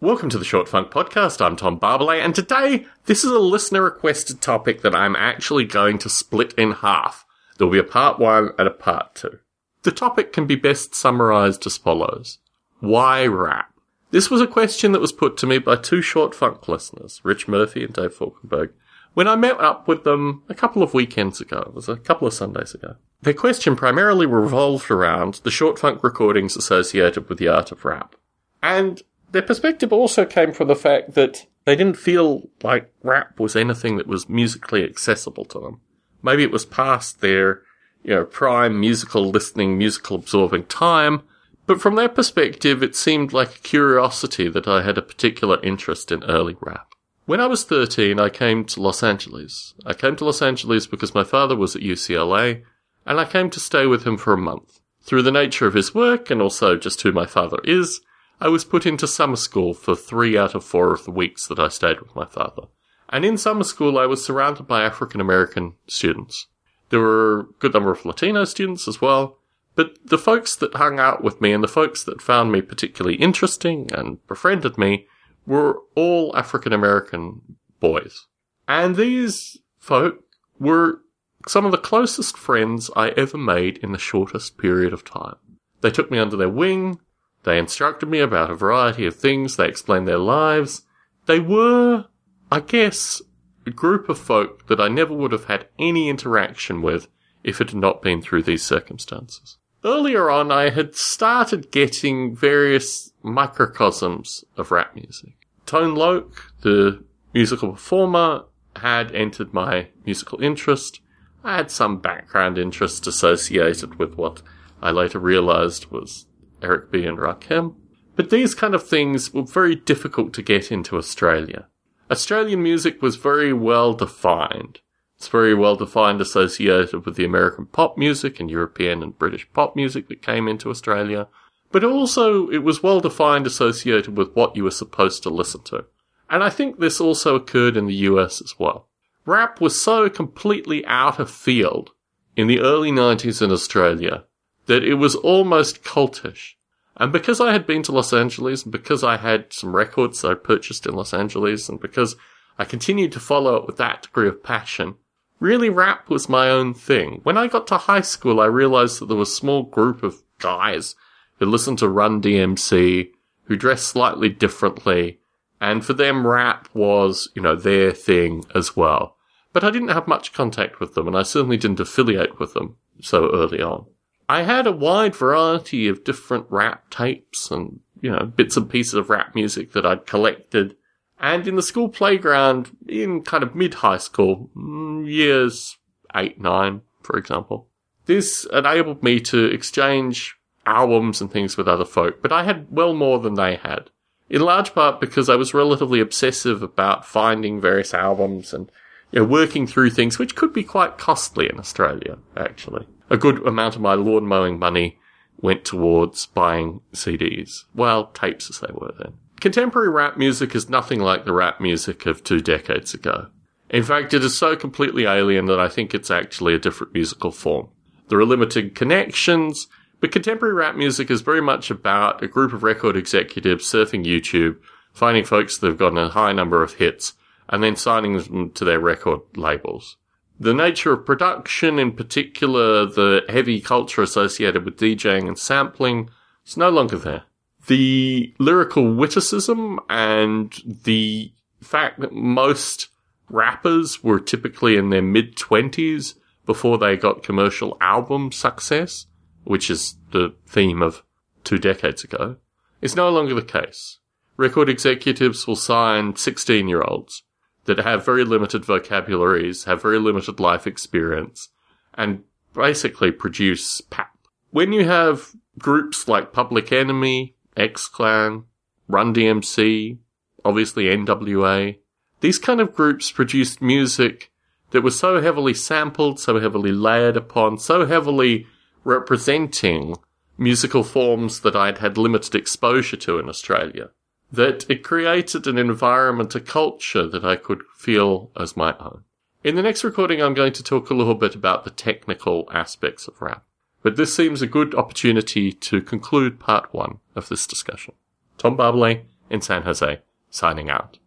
Welcome to the Short Funk Podcast. I'm Tom Barbalet, and today this is a listener requested topic that I'm actually going to split in half. There'll be a part one and a part two. The topic can be best summarized as follows. Why rap? This was a question that was put to me by two Short Funk listeners, Rich Murphy and Dave Falkenberg, when I met up with them a couple of weekends ago. It was a couple of Sundays ago. Their question primarily revolved around the Short Funk recordings associated with the art of rap. And their perspective also came from the fact that they didn't feel like rap was anything that was musically accessible to them. Maybe it was past their, you know, prime musical listening, musical absorbing time, but from their perspective, it seemed like a curiosity that I had a particular interest in early rap. When I was 13, I came to Los Angeles. I came to Los Angeles because my father was at UCLA, and I came to stay with him for a month. Through the nature of his work and also just who my father is, I was put into summer school for three out of four of the weeks that I stayed with my father. And in summer school, I was surrounded by African American students. There were a good number of Latino students as well, but the folks that hung out with me and the folks that found me particularly interesting and befriended me were all African American boys. And these folk were some of the closest friends I ever made in the shortest period of time. They took me under their wing, they instructed me about a variety of things. They explained their lives. They were, I guess, a group of folk that I never would have had any interaction with if it had not been through these circumstances. Earlier on, I had started getting various microcosms of rap music. Tone Loc, the musical performer, had entered my musical interest. I had some background interest associated with what I later realized was Eric B. and Rakim. But these kind of things were very difficult to get into Australia. Australian music was very well defined. It's very well defined associated with the American pop music and European and British pop music that came into Australia. But also, it was well defined associated with what you were supposed to listen to. And I think this also occurred in the US as well. Rap was so completely out of field in the early 90s in Australia that it was almost cultish. And because I had been to Los Angeles, and because I had some records I purchased in Los Angeles, and because I continued to follow it with that degree of passion, really rap was my own thing. When I got to high school, I realized that there was a small group of guys who listened to Run DMC, who dressed slightly differently, and for them rap was, you know, their thing as well. But I didn't have much contact with them, and I certainly didn't affiliate with them so early on. I had a wide variety of different rap tapes and, you know, bits and pieces of rap music that I'd collected. And in the school playground, in kind of mid high school, mm, years eight, nine, for example, this enabled me to exchange albums and things with other folk, but I had well more than they had. In large part because I was relatively obsessive about finding various albums and you know, working through things which could be quite costly in Australia, actually a good amount of my lawn mowing money went towards buying CDs. Well, tapes as they were then. Contemporary rap music is nothing like the rap music of two decades ago. In fact, it is so completely alien that I think it's actually a different musical form. There are limited connections, but contemporary rap music is very much about a group of record executives surfing YouTube, finding folks that have gotten a high number of hits, and then signing them to their record labels the nature of production, in particular the heavy culture associated with DJing and sampling, is no longer there. The lyrical witticism and the fact that most rappers were typically in their mid twenties before they got commercial album success, which is the theme of two decades ago, is no longer the case. Record executives will sign 16 year olds that have very limited vocabularies, have very limited life experience, and basically produce pap. When you have groups like Public Enemy, X Clan, Run DMC, obviously NWA, these kind of groups produced music that was so heavily sampled, so heavily layered upon, so heavily representing musical forms that I'd had limited exposure to in Australia that it created an environment, a culture that I could feel as my own. In the next recording, I'm going to talk a little bit about the technical aspects of rap. But this seems a good opportunity to conclude part one of this discussion. Tom Barbalet, in San Jose, signing out.